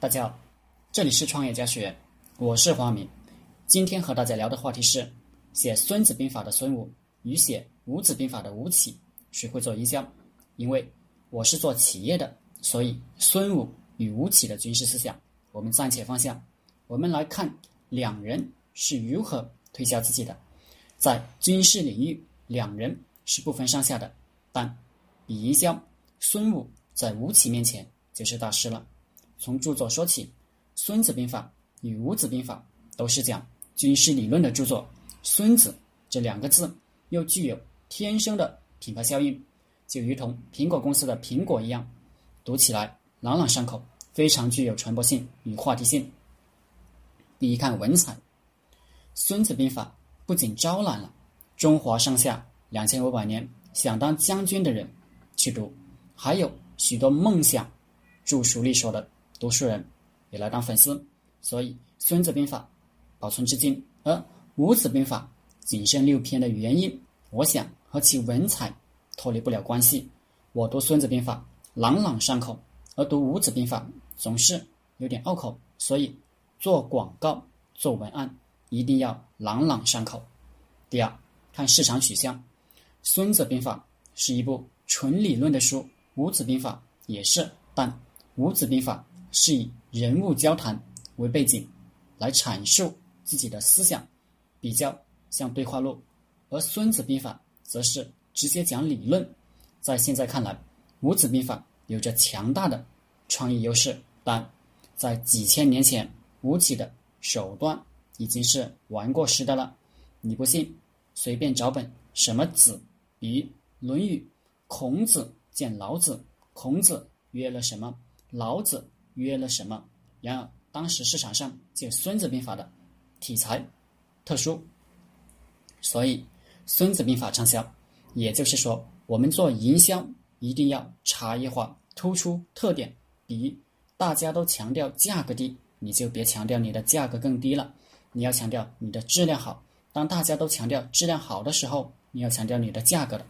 大家好，这里是创业家学院，我是黄明。今天和大家聊的话题是写《孙子兵法》的孙武与写《五子兵法》的吴起，谁会做营销？因为我是做企业的，所以孙武与吴起的军事思想，我们暂且放下。我们来看两人是如何推销自己的。在军事领域，两人是不分上下的，但比营销，孙武在吴起面前就是大师了。从著作说起，《孙子兵法》与《五子兵法》都是讲军事理论的著作。“孙子”这两个字又具有天生的品牌效应，就如同苹果公司的“苹果”一样，读起来朗朗上口，非常具有传播性与话题性。第一看文采，《孙子兵法》不仅招揽了中华上下两千五百年想当将军的人去读，还有许多梦想著书立说的。读书人也来当粉丝，所以《孙子兵法》保存至今。而《五子兵法》仅剩六篇的原因，我想和其文采脱离不了关系。我读《孙子兵法》朗朗上口，而读《五子兵法》总是有点拗口，所以做广告、做文案一定要朗朗上口。第二，看市场取向，《孙子兵法》是一部纯理论的书，《五子兵法》也是，但《五子兵法》。是以人物交谈为背景，来阐述自己的思想，比较像对话录；而《孙子兵法》则是直接讲理论。在现在看来，《五子兵法》有着强大的创意优势，但在几千年前，吴起的手段已经是玩过时的了。你不信，随便找本什么子，比《论语》，孔子见老子，孔子约了什么？老子。约了什么？然而当时市场上就《孙子兵法》的题材特殊，所以《孙子兵法》畅销。也就是说，我们做营销一定要差异化，突出特点。比如大家都强调价格低，你就别强调你的价格更低了，你要强调你的质量好。当大家都强调质量好的时候，你要强调你的价格的。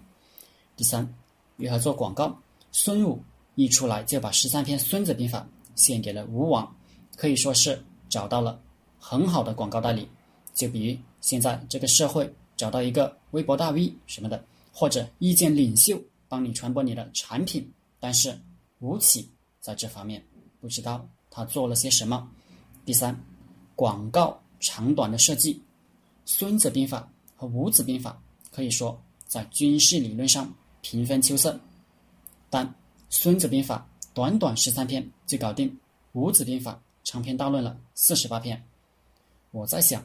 第三，如何做广告？孙武一出来就把十三篇《孙子兵法》。献给了吴王，可以说是找到了很好的广告代理。就比如现在这个社会找到一个微博大 V 什么的，或者意见领袖帮你传播你的产品。但是吴起在这方面不知道他做了些什么。第三，广告长短的设计，《孙子兵法》和《五子兵法》可以说在军事理论上平分秋色，但《孙子兵法》。短短十三篇就搞定《五子兵法》长篇大论了四十八篇。我在想，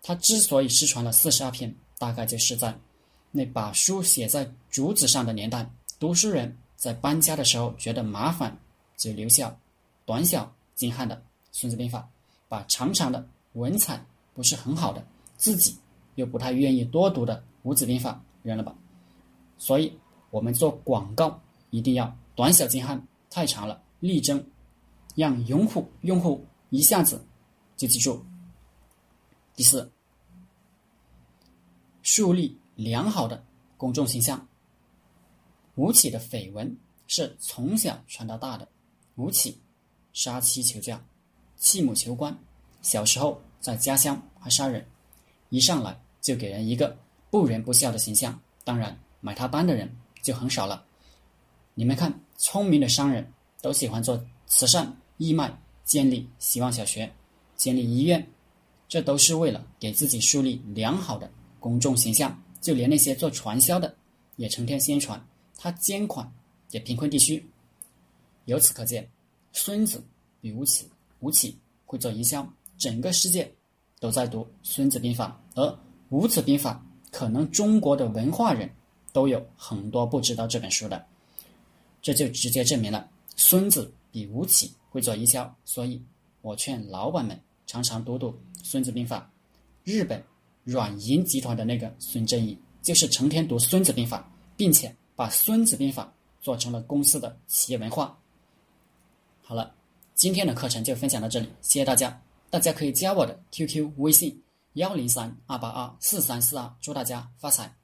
他之所以失传了四十二篇，大概就是在那把书写在竹子上的年代，读书人在搬家的时候觉得麻烦，就留下短小精悍的《孙子兵法》，把长长的文采不是很好的，自己又不太愿意多读的《五子兵法》扔了吧。所以，我们做广告一定要短小精悍。太长了，力争让用户用户一下子就记住。第四，树立良好的公众形象。吴起的绯闻是从小传到大的。吴起杀妻求嫁，弃母求官，小时候在家乡还杀人，一上来就给人一个不仁不孝的形象。当然，买他单的人就很少了。你们看。聪明的商人都喜欢做慈善义卖，建立希望小学，建立医院，这都是为了给自己树立良好的公众形象。就连那些做传销的，也成天宣传他捐款给贫困地区。由此可见，孙子比吴起，吴起会做营销，整个世界都在读《孙子兵法》，而《五子兵法》可能中国的文化人都有很多不知道这本书的。这就直接证明了孙子比吴起会做营销，所以我劝老板们常常读读《孙子兵法》。日本软银集团的那个孙正义就是成天读《孙子兵法》，并且把《孙子兵法》做成了公司的企业文化。好了，今天的课程就分享到这里，谢谢大家。大家可以加我的 QQ 微信幺零三二八二四三四二，祝大家发财。